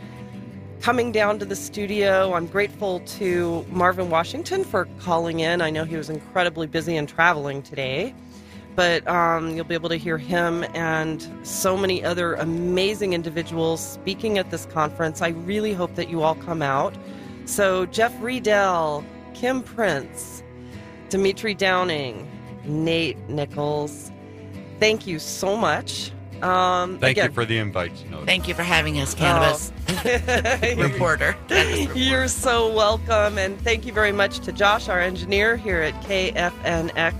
coming down to the studio. I'm grateful to Marvin Washington for calling in. I know he was incredibly busy and traveling today. But um, you'll be able to hear him and so many other amazing individuals speaking at this conference. I really hope that you all come out. So, Jeff Riedel, Kim Prince, Dimitri Downing, Nate Nichols, thank you so much. Um, Thank again, you for the invite, Snowden. Thank you for having us, cannabis reporter. You're so welcome, and thank you very much to Josh, our engineer here at KFNX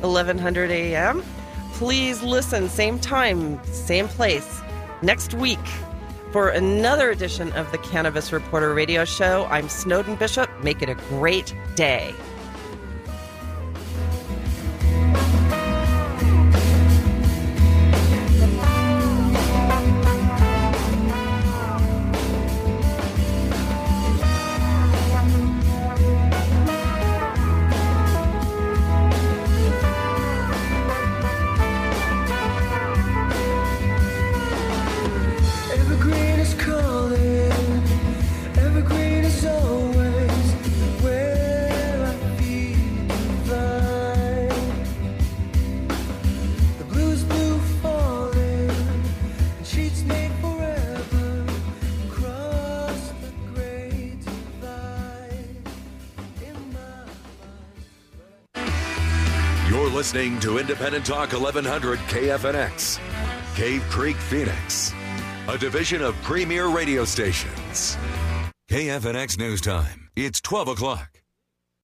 1100 AM. Please listen, same time, same place, next week for another edition of the Cannabis Reporter Radio Show. I'm Snowden Bishop. Make it a great day. To Independent Talk 1100 KFNX, Cave Creek, Phoenix, a division of Premier Radio Stations. KFNX News Time. It's 12 o'clock.